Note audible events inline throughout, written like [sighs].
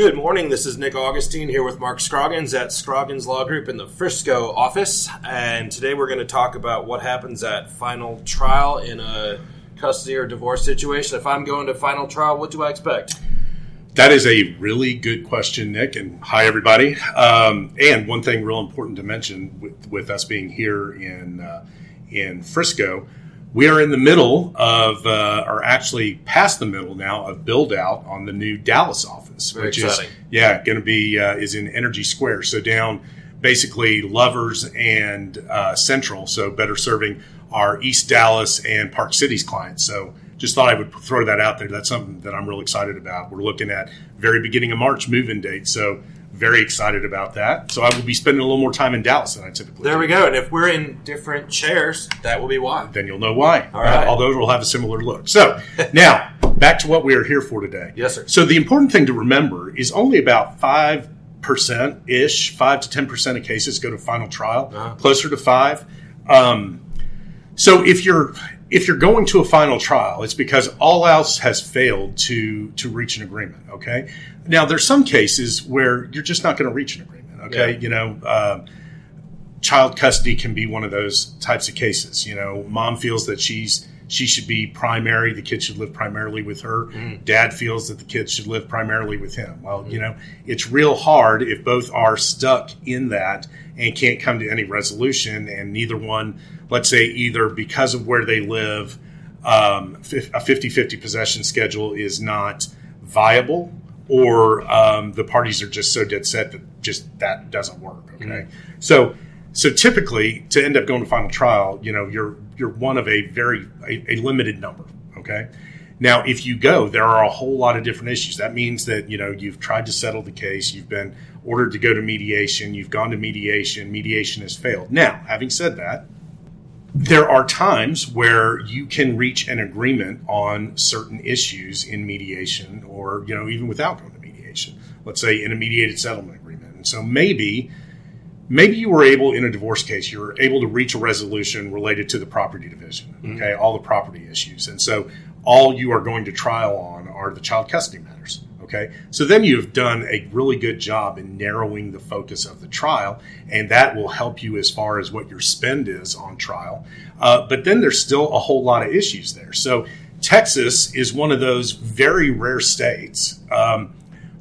Good morning. This is Nick Augustine here with Mark Scroggins at Scroggins Law Group in the Frisco office. And today we're going to talk about what happens at final trial in a custody or divorce situation. If I'm going to final trial, what do I expect? That is a really good question, Nick. And hi, everybody. Um, and one thing real important to mention with, with us being here in uh, in Frisco, we are in the middle of, uh, or actually past the middle now of build out on the new Dallas office, Very which exciting. is yeah going to be uh, is in Energy Square, so down basically Lovers and uh, Central, so better serving our East Dallas and Park Cities clients. So just thought I would throw that out there. That's something that I'm real excited about. We're looking at very beginning of March move-in date, so very excited about that. So I will be spending a little more time in Dallas than I typically. There do. we go. And if we're in different chairs, that will be why. then you'll know why. All right. Uh, although it will have a similar look. So [laughs] now back to what we are here for today. Yes, sir. So the important thing to remember is only about five percent ish, five to ten percent of cases go to final trial, Uh-huh. closer to five. Um, so if you're if you're going to a final trial, it's because all else has failed to to reach an agreement. Okay. Now there's some cases where you're just not going to reach an agreement. Okay. Yeah. You know. Um, child custody can be one of those types of cases. You know, mom feels that she's she should be primary, the kid should live primarily with her. Dad feels that the kid should live primarily with him. Well, you know, it's real hard if both are stuck in that and can't come to any resolution, and neither one, let's say, either because of where they live, um, a 50 50 possession schedule is not viable. Or um, the parties are just so dead set that just that doesn't work. Okay, so so typically, to end up going to final trial, you know, you're you're one of a very a, a limited number. Okay. Now, if you go, there are a whole lot of different issues. That means that you know you've tried to settle the case, you've been ordered to go to mediation, you've gone to mediation, mediation has failed. Now, having said that, there are times where you can reach an agreement on certain issues in mediation or you know even without going to mediation let's say in a mediated settlement agreement and so maybe maybe you were able in a divorce case you were able to reach a resolution related to the property division okay? All the property issues. And so all you are going to trial on are the child custody matters okay? So then you've done a really good job in narrowing the focus of the trial and that will help you as far as what your spend is on trial. Uh, but then there's still a whole lot of issues there. So texas is one of those very rare states um,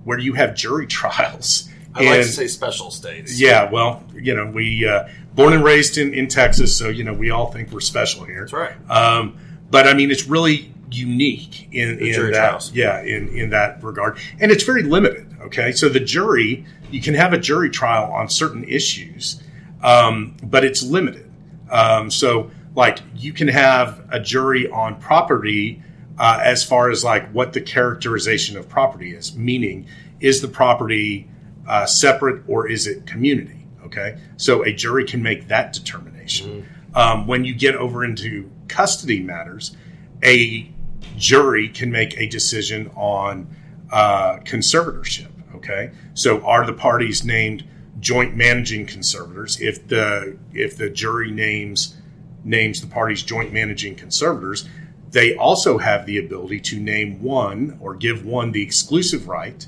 where you have jury [laughs] trials I like to say special states. yeah, well, you know, we uh, born and raised in, in Texas, so you know we all think we're special here. That's right. Um, but I mean, it's really unique in, in jury that, trials. yeah, in in that regard, and it's very limited. Okay, so the jury, you can have a jury trial on certain issues, um, but it's limited. Um, so, like, you can have a jury on property uh, as far as like what the characterization of property is, meaning is the property uh, separate or is it community? Okay, so a jury can make that determination. Um, when you get over into custody matters, a jury can make a decision on uh, conservatorship. Okay, so are the parties named joint managing conservators? If the if the jury names names the parties joint managing conservators, they also have the ability to name one or give one the exclusive right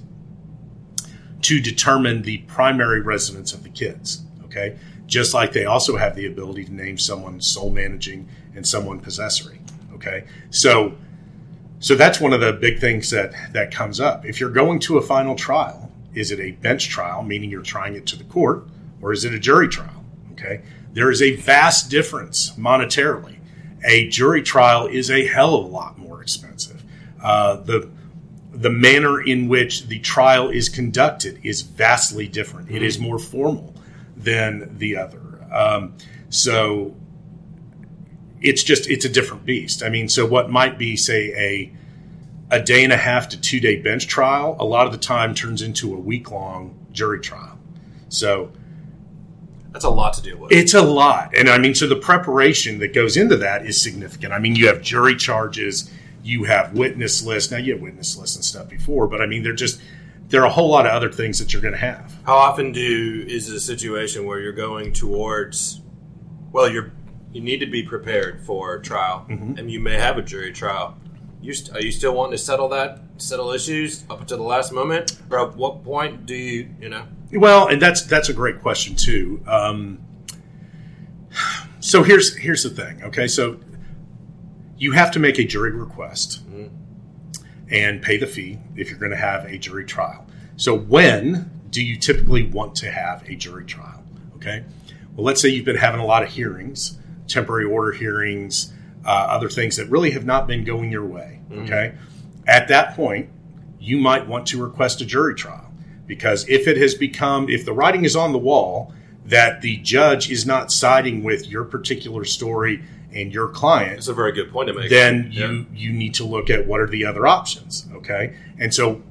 to determine the primary residence of the kids. Okay, just like they also have the ability to name someone sole managing and someone possessory. Okay, so so that's one of the big things that that comes up. If you're going to a final trial, is it a bench trial, meaning you're trying it to the court, or is it a jury trial? Okay, there is a vast difference monetarily. A jury trial is a hell of a lot more expensive. Uh, the the manner in which the trial is conducted is vastly different. It is more formal than the other. Um, so it's just it's a different beast. I mean, so what might be say a a day and a half to two day bench trial, a lot of the time turns into a week long jury trial. So That's a lot to deal with. it's a lot. And I mean, so the preparation that goes into that is significant. I mean, you have jury charges, you have witness lists. Now, you have witness lists and stuff before, but I mean, they're just, there are a whole lot of other things that you're going to have. How often do is it a situation where you're going towards? Well, you're you need to be prepared for trial, Mm-hmm. and you may have a jury trial. You st- are you still wanting to settle that settle issues up until the last moment, or at what point do you, you know? Well, and that's that's a great question too. Um, [sighs] so here's here's the thing. Okay, so you have to make a jury request and pay the fee if you're going to have a jury trial. So when do you typically want to have a jury trial? Okay, well, let's say you've been having a lot of hearings, temporary order hearings, uh, other things that really have not been going your way. Okay, at that point, you might want to request a jury trial because if it has become, if the writing is on the wall that the judge is not siding with your particular story and your client, It's a very good point to make. then Yeah. you you need to look at what are the other options. Okay, and so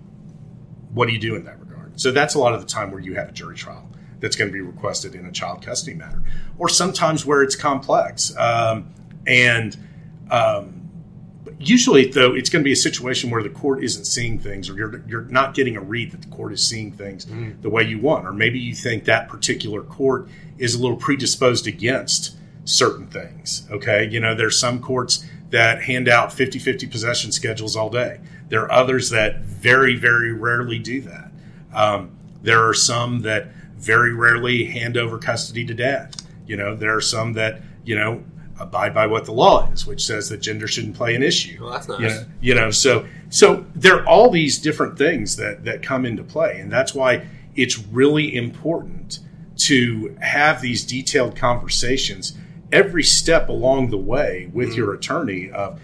what do you do in that regard? So that's a lot of the time where you have a jury trial that's going to be requested in a child custody matter, or sometimes where it's complex. Um, and um, usually, though, it's going to be a situation where the court isn't seeing things, or you're you're not getting a read that the court is seeing things the way you want, or maybe you think that particular court is a little predisposed against certain things. Okay, you know, there's some courts that hand out 50-50 possession schedules all day. There are others that very, very rarely do that. Um, there are some that very rarely hand over custody to dad. You know, there are some that you know abide by what the law is, which says that gender shouldn't play an issue. Well, that's nice. You know, you know, so so there are all these different things that that come into play, and that's why it's really important to have these detailed conversations every step along the way with your attorney of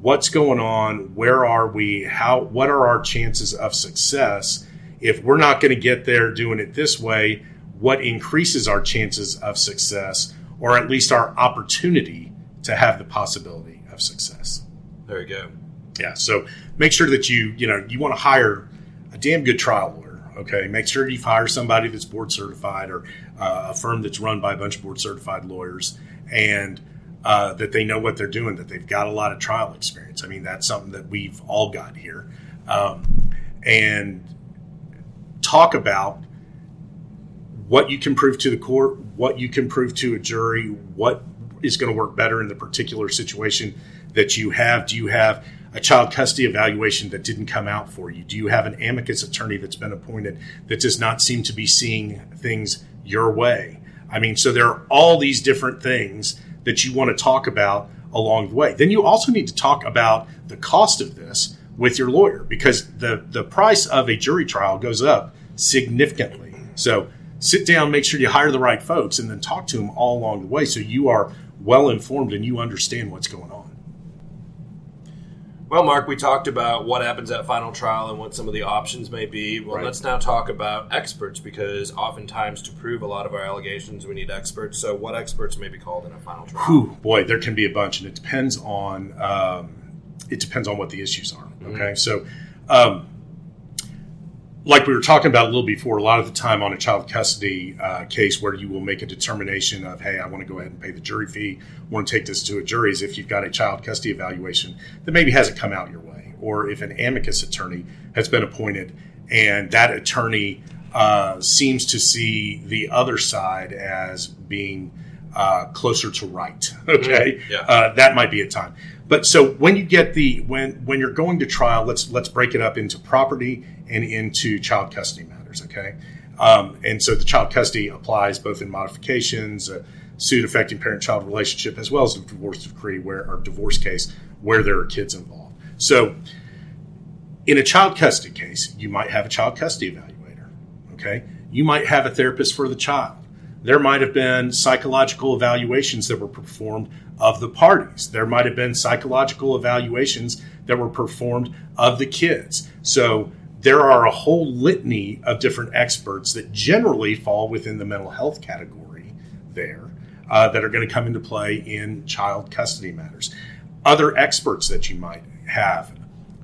what's going on, where are we, how what are our chances of success if we're not going to get there doing it this way, what increases our chances of success or at least our opportunity to have the possibility of success. There you go. Yeah. So make sure that you, you know, you want to hire a damn good trial lawyer. Okay. Make sure you hire somebody that's board certified or uh, a firm that's run by a bunch of board certified lawyers and uh, that they know what they're doing, that they've got a lot of trial experience. I mean, that's something that we've all got here. Um, and talk about what you can prove to the court, what you can prove to a jury, what is going to work better in the particular situation that you have. Do you have a child custody evaluation that didn't come out for you? Do you have an amicus attorney that's been appointed that does not seem to be seeing things your way? I mean, so there are all these different things that you want to talk about along the way. Then you also need to talk about the cost of this with your lawyer because the, the price of a jury trial goes up significantly. So sit down, make sure you hire the right folks, and then talk to them all along the way so you are well informed and you understand what's going on. Well, Mark, we talked about what happens at final trial and what some of the options may be. Well, Right. let's now talk about experts because oftentimes to prove a lot of our allegations, we need experts. So, what experts may be called in a final trial? Whew, boy, there can be a bunch, and it depends on um, it depends on what the issues are. Okay, so um, like we were talking about a little before, a lot of the time on a child custody uh, case where you will make a determination of, hey, I want to go ahead and pay the jury fee, want to take this to a jury, is if you've got a child custody evaluation that maybe hasn't come out your way, or if an amicus attorney has been appointed and that attorney uh, seems to see the other side as being uh, closer to right. [laughs] Okay, Yeah. uh, that might be a time. But so when you get the when when you're going to trial, let's let's break it up into property and into child custody matters. Okay, um, and so the child custody applies both in modifications, a suit affecting parent-child relationship, as well as a divorce decree where or divorce case where there are kids involved. So in a child custody case, you might have a child custody evaluator. Okay, you might have a therapist for the child. There might have been psychological evaluations that were performed of the parties. There might have been psychological evaluations that were performed of the kids. So there are a whole litany of different experts that generally fall within the mental health category there uh, that are going to come into play in child custody matters. Other experts that you might have,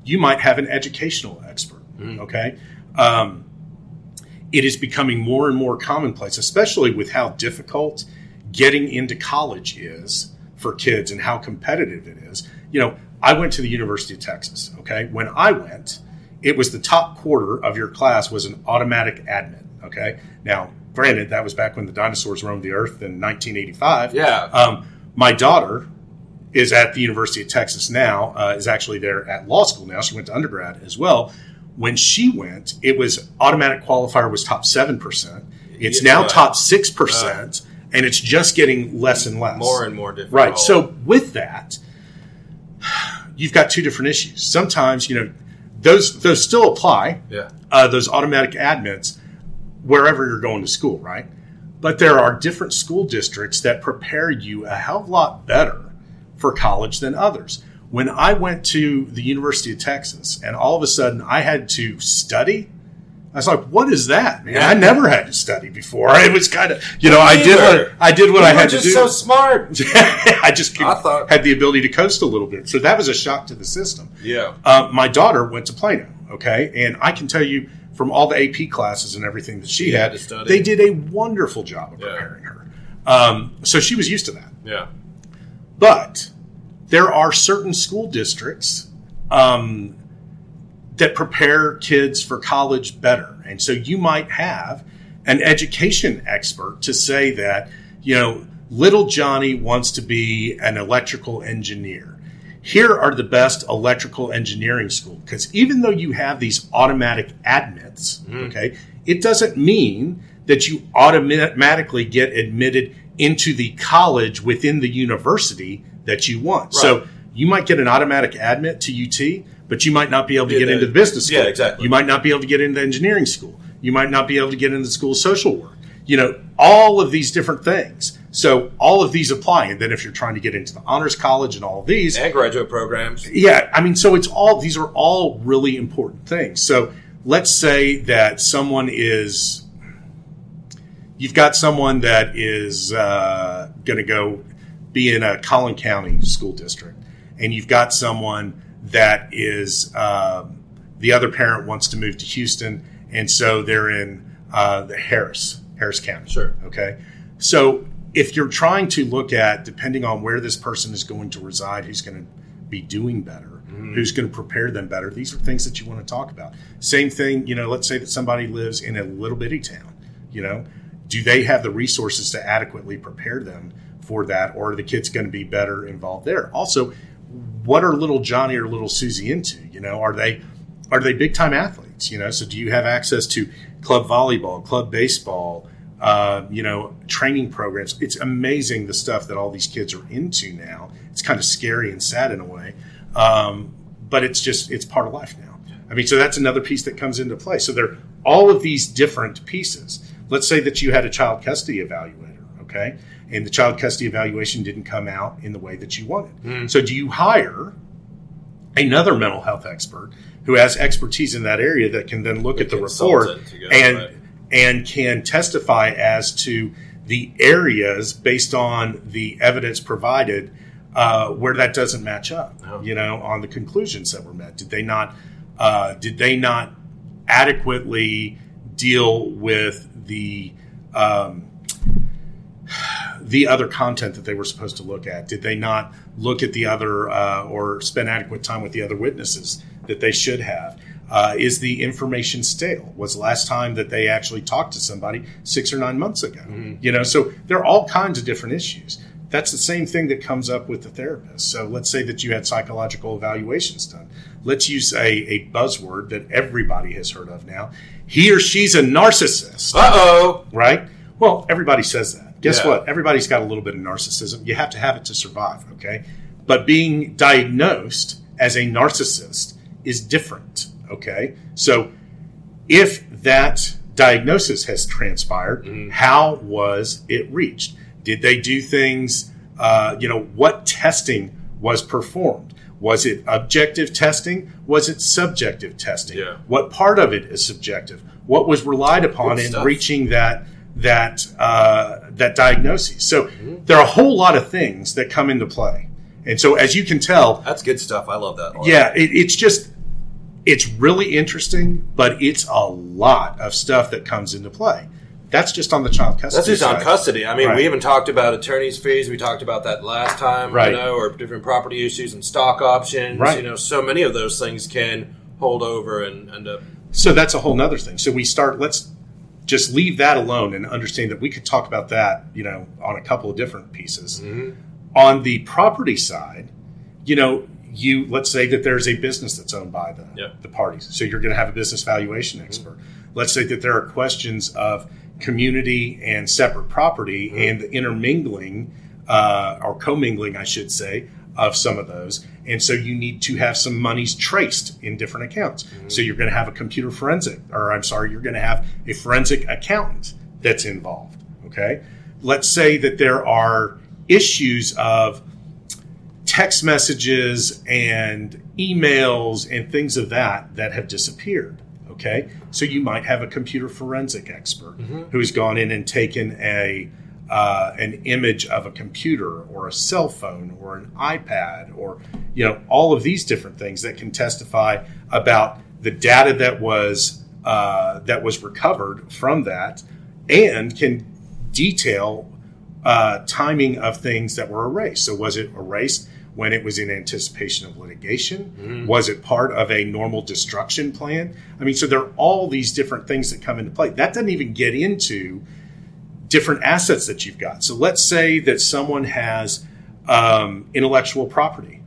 you might have an educational expert. Okay. Um, it is becoming more and more commonplace, especially with how difficult getting into college is for kids and how competitive it is. You know, I went to the University of Texas. Okay, when I went, it was the top quarter of your class was an automatic admit. Okay, now granted that was back when the dinosaurs roamed the earth in 1985. Yeah. Um, my daughter is at the University of Texas now, uh, is actually there at law school now. She went to undergrad as well. When she went, it was automatic qualifier was top 7%. It's Yeah, now top 6%, and it's just getting less and less. More and more difficult. Right. So with that, you've got two different issues. Sometimes, you know, those those still apply, yeah, uh, those automatic admits, wherever you're going to school, right? But there are different school districts that prepare you a hell of a lot better for college than others. When I went to the University of Texas and all of a sudden I had to study, I was like, "What is that, man? I never had to study before." It was kind of, you know, I did what I did what You I had to do. just so smart. [laughs] I just I thought- had the ability to coast a little bit, so that was a shock to the system. Yeah. Uh, my daughter went to Plano, okay, and I can tell you from all the AP classes and everything that she You had had, to study. they did a wonderful job of Yeah. preparing her. Um, so she was used to that. Yeah. But there are certain school districts um, that prepare kids for college better. And so you might have an education expert to say that, you know, little Johnny wants to be an electrical engineer. Here are the best electrical engineering school because even though you have these automatic admits, mm. okay, it doesn't mean that you automatically get admitted into the college within the university that you want. So you might get an automatic admit to UT, but you might not be able to Yeah, get the- into the business school. yeah, exactly. You might not be able to get into engineering school. You might not be able to get into the school of social work. You know, all of these different things. So all of these apply. And then if you're trying to get into the honors college and all of these, And graduate programs. yeah, I mean, so it's all these are all really important things. So let's say that someone is, you've got someone that is uh, going to go be in a Collin County school district, and you've got someone that is um, the other parent wants to move to Houston, and so they're in uh, the Harris Harris County. Sure. Okay. So if you're trying to look at, depending on where this person is going to reside, who's going to be doing better, who's going to prepare them better, these are things that you want to talk about. Same thing, you know, let's say that somebody lives in a little bitty town, you know, do they have the resources to adequately prepare them for that, or are the kids going to be better involved there? Also, what are little Johnny or little Susie into? You know, are they are they big time athletes? You know, so do you have access to club volleyball, club baseball, uh, you know, training programs? It's amazing the stuff that all these kids are into now. It's kind of scary and sad in a way, um, but it's just it's part of life now. I mean, so that's another piece that comes into play. So there are all of these different pieces. Let's say that you had a child custody evaluator, okay, and the child custody evaluation didn't come out in the way that you wanted. So do you hire another mental health expert who has expertise in that area that can then look at the report and right. and can testify as to the areas based on the evidence provided uh, where that doesn't match up. Oh. You know, on the conclusions that were met, did they not uh, did they not adequately deal with the um, the other content that they were supposed to look at? Did they not look at the other uh, or spend adequate time with the other witnesses that they should have? Uh, is the information stale? Was the last time that they actually talked to somebody six or nine months ago? You know, so there are all kinds of different issues. That's the same thing that comes up with the therapist. So let's say that you had psychological evaluations done. Let's use a, a buzzword that everybody has heard of now. He or she's a narcissist Uh oh. right? Well, everybody says that. Guess Yeah. what? Everybody's got a little bit of narcissism. You have to have it to survive, okay? But being diagnosed as a narcissist is different, okay? So if that diagnosis has transpired, how was it reached? Did they do things, uh, you know, what testing was performed? Was it objective testing? Was it subjective testing? Yeah. What part of it is subjective? What was relied upon Good in stuff. reaching that that uh, that diagnosis? So there are a whole lot of things that come into play, and so as you can tell, That's good stuff. I love that. yeah, it, it's just it's really interesting, but it's a lot of stuff that comes into play. That's just on the child custody. That's just on side. custody. I mean, Right. we even talked about attorney's fees. We talked about that last time, Right. you know, or different property issues and stock options. Right. You know, so many of those things can hold over and end up. So that's a whole other thing. So we start. Let's just leave that alone and understand that we could talk about that, you know, on a couple of different pieces. Mm-hmm. On the property side, you know, you let's say that there's a business that's owned by the, Yeah. the parties. So you're going to have a business valuation mm-hmm. expert. Let's say that there are questions of community and separate property mm-hmm. and the intermingling uh, or commingling, I should say, of some of those. And so you need to have some monies traced in different accounts. Mm-hmm. So you're going to have a computer forensic, or I'm sorry, you're going to have a forensic accountant that's involved. Okay. Let's say that there are issues of text messages and emails and things of that that have disappeared. Okay, so you might have a computer forensic expert mm-hmm. who has gone in and taken a uh, an image of a computer or a cell phone or an iPad or you know all of these different things that can testify about the data that was uh, that was recovered from that and can detail uh, timing of things that were erased. So, was it erased when it was in anticipation of litigation? Was it part of a normal destruction plan? I mean, so there are all these different things that come into play. That doesn't even get into different assets that you've got. So, let's say that someone has um, intellectual property.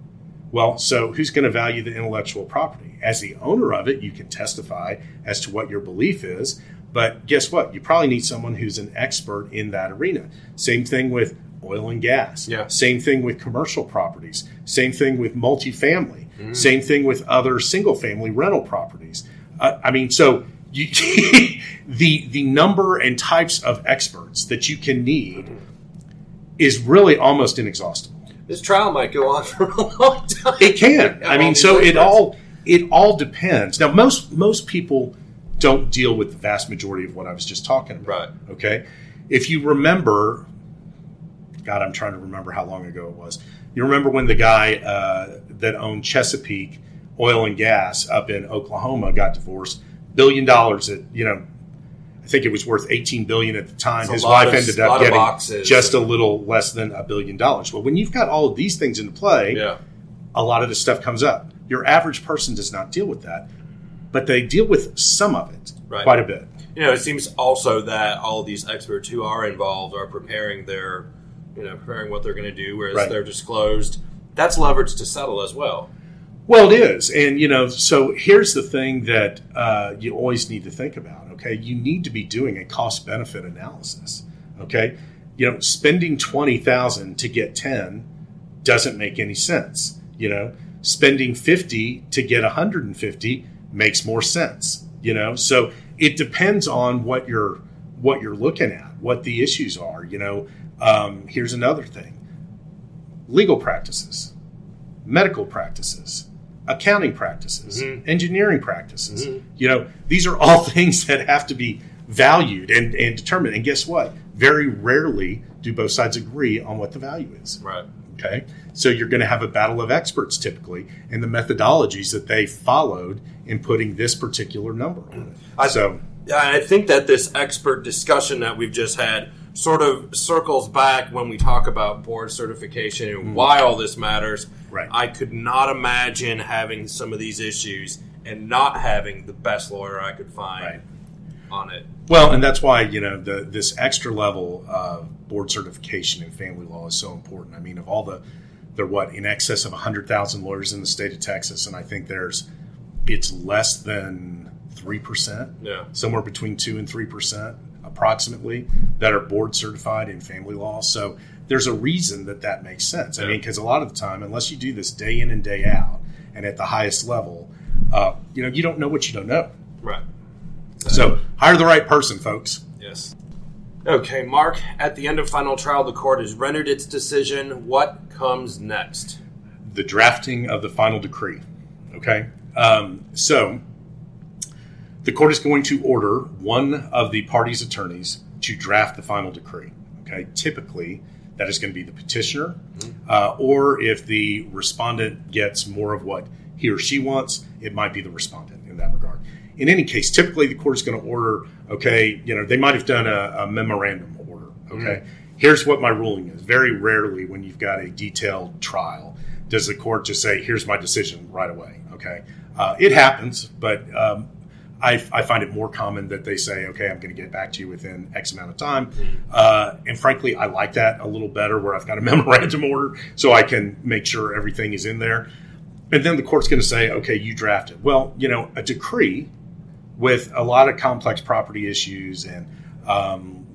Well, so who's going to value the intellectual property? As the owner of it, you can testify as to what your belief is. But guess what? You probably need someone who's an expert in that arena. Same thing with oil and gas. Yeah. Same thing with commercial properties. Same thing with multifamily. Same thing with other single family rental properties. Uh, I mean, so you, [laughs] the the number and types of experts that you can need is really almost inexhaustible. This trial might go on for a long time. It can. [laughs] I mean, so it all it all depends. Now, most most people don't deal with the vast majority of what I was just talking about. Right. Okay. If you remember, God, I'm trying to remember how long ago it was. You remember when the guy uh, that owned Chesapeake Oil and Gas up in Oklahoma got divorced? Billion dollars. That you know, I think it was worth 18 billion at the time. It's His wife of- ended up getting just a little less than a billion dollars. Well, when you've got all of these things into play, Yeah. a lot of this stuff comes up. Your average person does not deal with that, but they deal with some of it Right. quite a bit. You know, it seems also that all these experts who are involved are preparing their, you know, preparing what they're going to do, whereas Right. they're disclosed. That's leverage to settle as well. Well, it is, and you know, so here's the thing that uh, you always need to think about. Okay, you need to be doing a cost benefit analysis. Okay, you know, spending twenty thousand to get ten doesn't make any sense. You know, spending fifty to get one hundred and fifty makes more sense. You know, so it depends on what you're what you're looking at, what the issues are. You know, um, here's another thing: legal practices, medical practices, accounting practices, Mhm. engineering practices. Mhm. You know, these are all [laughs] things that have to be valued and, and determined. And guess what? Very rarely do both sides agree on what the value is. Right. Okay. So you're going to have a battle of experts typically and the methodologies that they followed in putting this particular number on it. I- so, Yeah, I think that this expert discussion that we've just had sort of circles back when we talk about board certification and mm-hmm. why all this matters. Right. I could not imagine having some of these issues and not having the best lawyer I could find Right. on it. well, and that's why, you know, the, this extra level of board certification in family law is so important. I mean, of all the, there what, in excess of 100,000 lawyers in the state of Texas, and I think there's, it's less than 3%. Yeah. somewhere between two and three percent approximately that are board certified in family law. So there's a reason that that makes sense. I mean, because a lot of the time, unless you do this day in and day out and at the highest level, uh, you know, you don't know what you don't know. Right. So hire the right person, folks. Yes. Okay, Mark, at the end of final trial, the court has rendered its decision. What comes next? The drafting of the final decree. Okay, um, so the court is going to order one of the parties' attorneys to draft the final decree. Okay, typically that is going to be the petitioner, uh, or if the respondent gets more of what he or she wants, it might be the respondent in that regard. In any case, typically the court is going to order. Okay, you know they might have done a, a memorandum order. Okay, here's what my ruling is. Very rarely, when you've got a detailed trial, does the court just say, "Here's my decision right away." Okay, uh, it happens, but um, I, I, find it more common that they say, okay, I'm going to get back to you within X amount of time. Uh, and frankly, I like that a little better where I've got a [laughs] memorandum order so I can make sure everything is in there. And then the court's going to say, okay, you drafted. Well, you know, a decree with a lot of complex property issues and, um,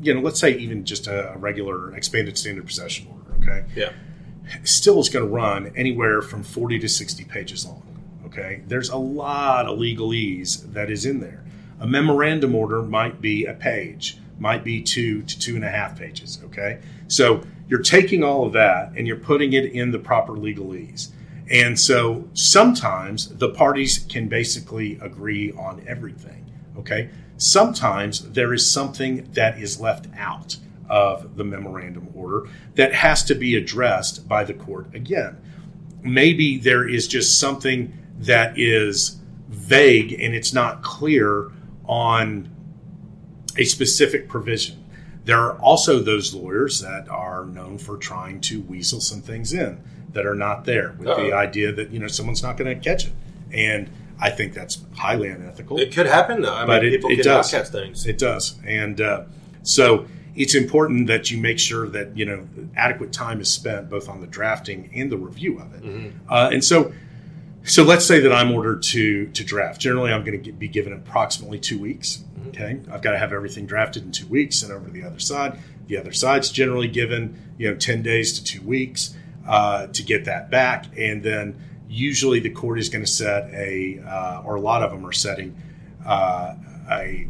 you know, let's say even just a regular expanded standard possession order, okay? Yeah. Still is going to run anywhere from 40 to 60 pages long. Okay, there's a lot of legalese that is in there. A memorandum order might be a page, might be two to two and a half pages. Okay, so you're taking all of that and you're putting it in the proper legalese. And so sometimes the parties can basically agree on everything. Okay, sometimes there is something that is left out of the memorandum order that has to be addressed by the court again. Maybe there is just something that is vague and it's not clear on a specific provision. There are also those lawyers that are known for trying to weasel some things in that are not there with Uh-oh. the idea that you know someone's not going to catch it. And I think that's highly unethical. It could happen though. I but mean, it, it does. catch things. It does. And uh, so it's important that you make sure that you know adequate time is spent both on the drafting and the review of it. Mm-hmm. Uh, and so so let's say that I'm ordered to to draft. Generally, I'm going to be given approximately two weeks. Mm-hmm. Okay, I've got to have everything drafted in two weeks and over to the other side. The other side's generally given you know ten days to two weeks uh, to get that back, and then usually the court is going to set a uh, or a lot of them are setting uh, a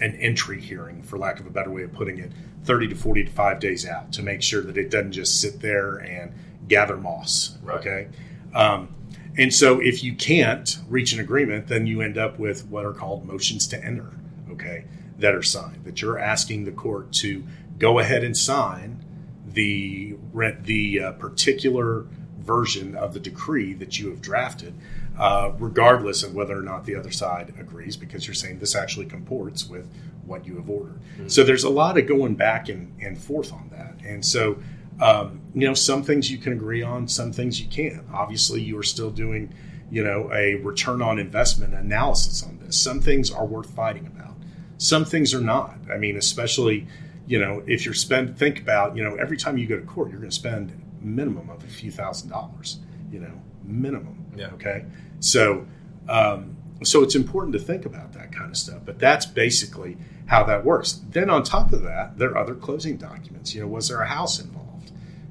an entry hearing, for lack of a better way of putting it, 30 to 40 to five days out to make sure that it doesn't just sit there and gather moss. Right. Okay. Um, and so if you can't reach an agreement, then you end up with what are called motions to enter, okay, that are signed, that you're asking the court to go ahead and sign the rent the uh, particular version of the decree that you have drafted, uh, regardless of whether or not the other side agrees, because you're saying this actually comports with what you have ordered. Mm-hmm. So there's a lot of going back and, and forth on that. And so um, you know, some things you can agree on, some things you can't. Obviously, you are still doing, you know, a return on investment analysis on this. Some things are worth fighting about. Some things are not. I mean, especially, you know, if you're spend think about, you know, every time you go to court, you're going to spend minimum of a few thousand dollars. You know, minimum. Yeah. Okay. So, um, so it's important to think about that kind of stuff. But that's basically how that works. Then on top of that, there are other closing documents. You know, was there a house involved?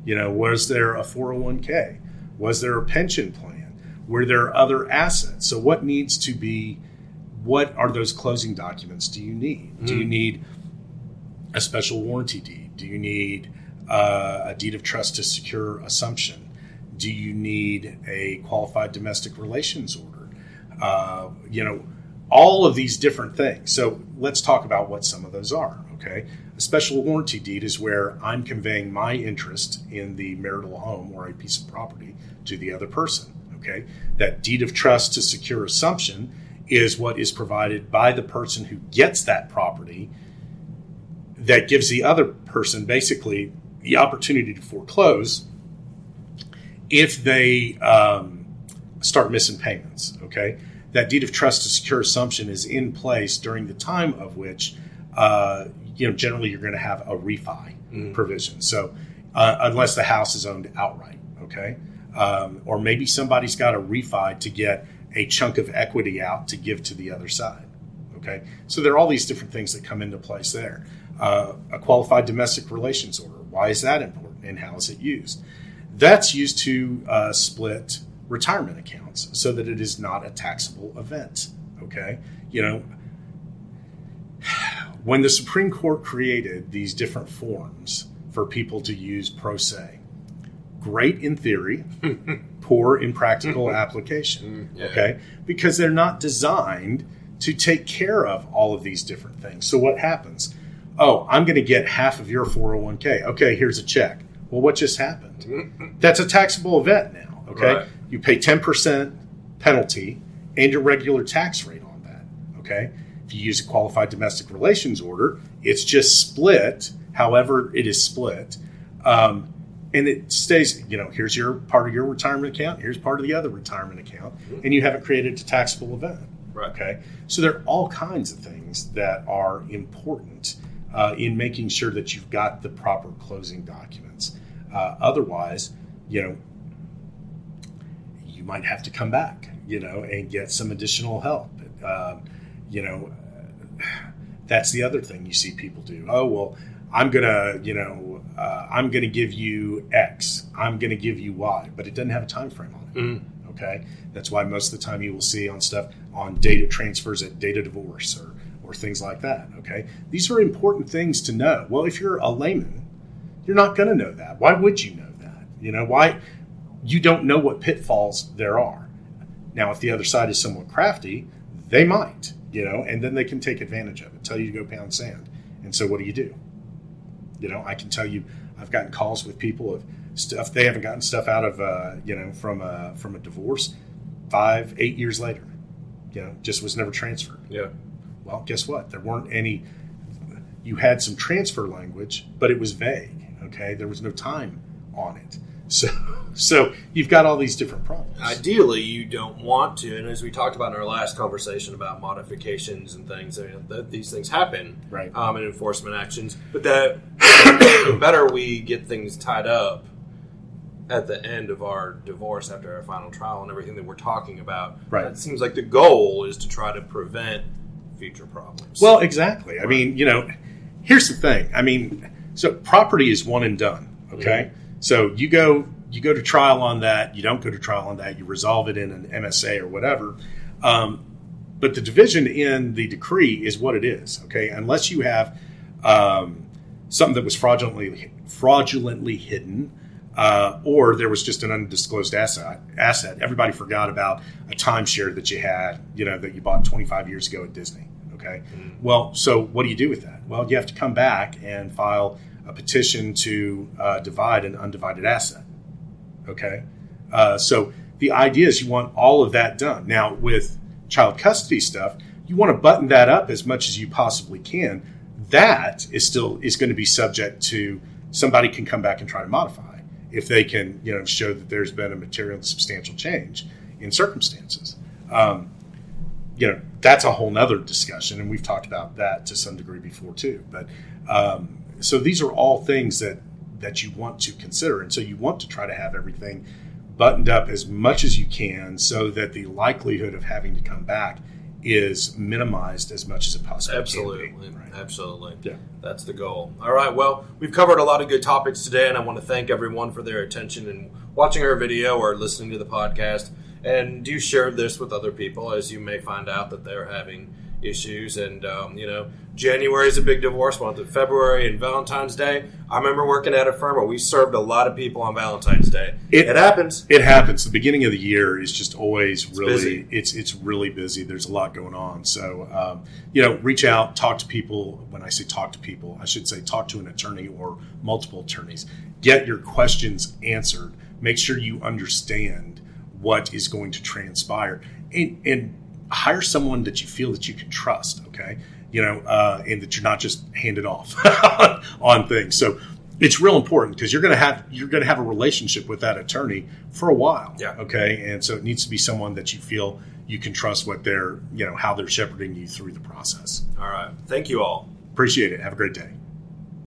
You know, was there a 401k? Was there a pension plan? Were there other assets? So, what needs to be, what are those closing documents do you need? Mm. Do you hmm. need a special warranty deed? Do you need uh, a deed of trust to secure assumption? Do you need a qualified domestic relations order? Uh, you know, all of these different things. So let's talk about what some of those are. Okay. A special warranty deed is where I'm conveying my interest in the marital home or a piece of property to the other person. Okay. That deed of trust to secure assumption is what is provided by the person who gets that property that gives the other person basically the opportunity to foreclose if they um, start missing payments. Okay. That deed of trust to secure assumption is in place during the time of which uh, you know, generally you're going to have a refi mm. provision. So uh, unless the house is owned outright, okay, um, or maybe somebody's got a refi to get a chunk of equity out to give to the other side. Okay, so there are all these different things that come into place there. Uh, a qualified domestic relations order. Why is that important, and how is it used? That's used to uh, split retirement accounts so that it is not a taxable event. Okay, you know when the Supreme Court created these different forms for people to use pro se, great in theory, [laughs] poor in practical application. Mm, yeah. Okay? Because they're not designed to take care of all of these different things. So what happens? Oh, I'm going to get half of your 401k. Okay, here's a check. Well, what just happened? That's a taxable event now. Okay? Right. You pay 10% penalty and your regular tax rate on that. Okay? If you use a qualified domestic relations order, it's just split, however it is split. Um, and it stays. You know, here's your part of your retirement account. Here's part of the other retirement account, and you haven't created a taxable event. Right. Okay. So there are all kinds of things that are important uh, in making sure that you've got the proper closing documents. Uh, otherwise, you know, you might have to come back, you know, and get some additional help. Um, you know, that's the other thing you see people do. Oh well, I'm gonna, you know, uh, I'm gonna give you X. I'm gonna give you Y, but it doesn't have a time frame on it. Mm. Okay, that's why most of the time you will see on stuff on data transfers at data divorce or or things like that. Okay, these are important things to know. Well, if you're a layman, you're not going to know that. Why would you know that? You know why? You don't know what pitfalls there are. Now, if the other side is somewhat crafty, they might, you know, and then they can take advantage of it. Tell you to go pound sand, and so what do you do? You know, I can tell you, I've gotten calls with people of stuff they haven't gotten stuff out of, uh, you know, from a from a divorce five, eight years later. You know, just was never transferred. Yeah. Well, guess what? There weren't any. You had some transfer language, but it was vague. Okay, there was no time on it. So, so you've got all these different problems. Ideally, you don't want to, and as we talked about in our last conversation about modifications and things, I mean, that these things happen, Right. Um, and enforcement actions. But that the better we get things tied up at the end of our divorce after our final trial and everything that we're talking about. Right. It seems like the goal is to try to prevent future problems. Well, exactly. I mean, you know, here's the thing. I mean, so property is one and done. Okay, so you go you go to trial on that. You don't go to trial on that. You resolve it in an MSA or whatever. Um, but the division in the decree is what it is. Okay, unless you have um, something that was fraudulently fraudulently hidden. Uh, or there was just an undisclosed asset. Asset. Everybody forgot about a timeshare that you had, you know, that you bought 25 years ago at Disney. Okay. Well, so what do you do with that? Well, you have to come back and file a petition to uh, divide an undivided asset. Okay. Uh, so the idea is you want all of that done. Now, with child custody stuff, you want to button that up as much as you possibly can. That is still is going to be subject to somebody can come back and try to modify if they can, you know, show that there's been a material substantial change in circumstances. Um, you know, that's a whole nother discussion, and we've talked about that to some degree before too. But um, so these are all things that that you want to consider, and so you want to try to have everything buttoned up as much as you can, so that the likelihood of having to come back is minimized as much as it possibly Absolutely. can be. Right. Absolutely. Yeah. That's the goal. All right. Well, we've covered a lot of good topics today, and I want to thank everyone for their attention and watching our video or listening to the podcast. And do share this with other people as you may find out that they're having issues. And, um, you know, January is a big divorce month. In February and Valentine's Day, I remember working at a firm where we served a lot of people on Valentine's Day. It- it happens. It happens. The beginning of the year is just always really busy. it's it's really busy. There's a lot going on. So um, you know, reach out, talk to people. When I say talk to people, I should say talk to an attorney or multiple attorneys. Get your questions answered. Make sure you understand what is going to transpire, and, and hire someone that you feel that you can trust. Okay, you know, uh, and that you're not just handed off [laughs] on things. So it's real important because you're going to have you're going to have a relationship with that attorney for a while. Yeah. Okay. And so it needs to be someone that you feel you can trust what they're you know how they're shepherding you through the process. All right. Thank you all. Appreciate it. Have a great day.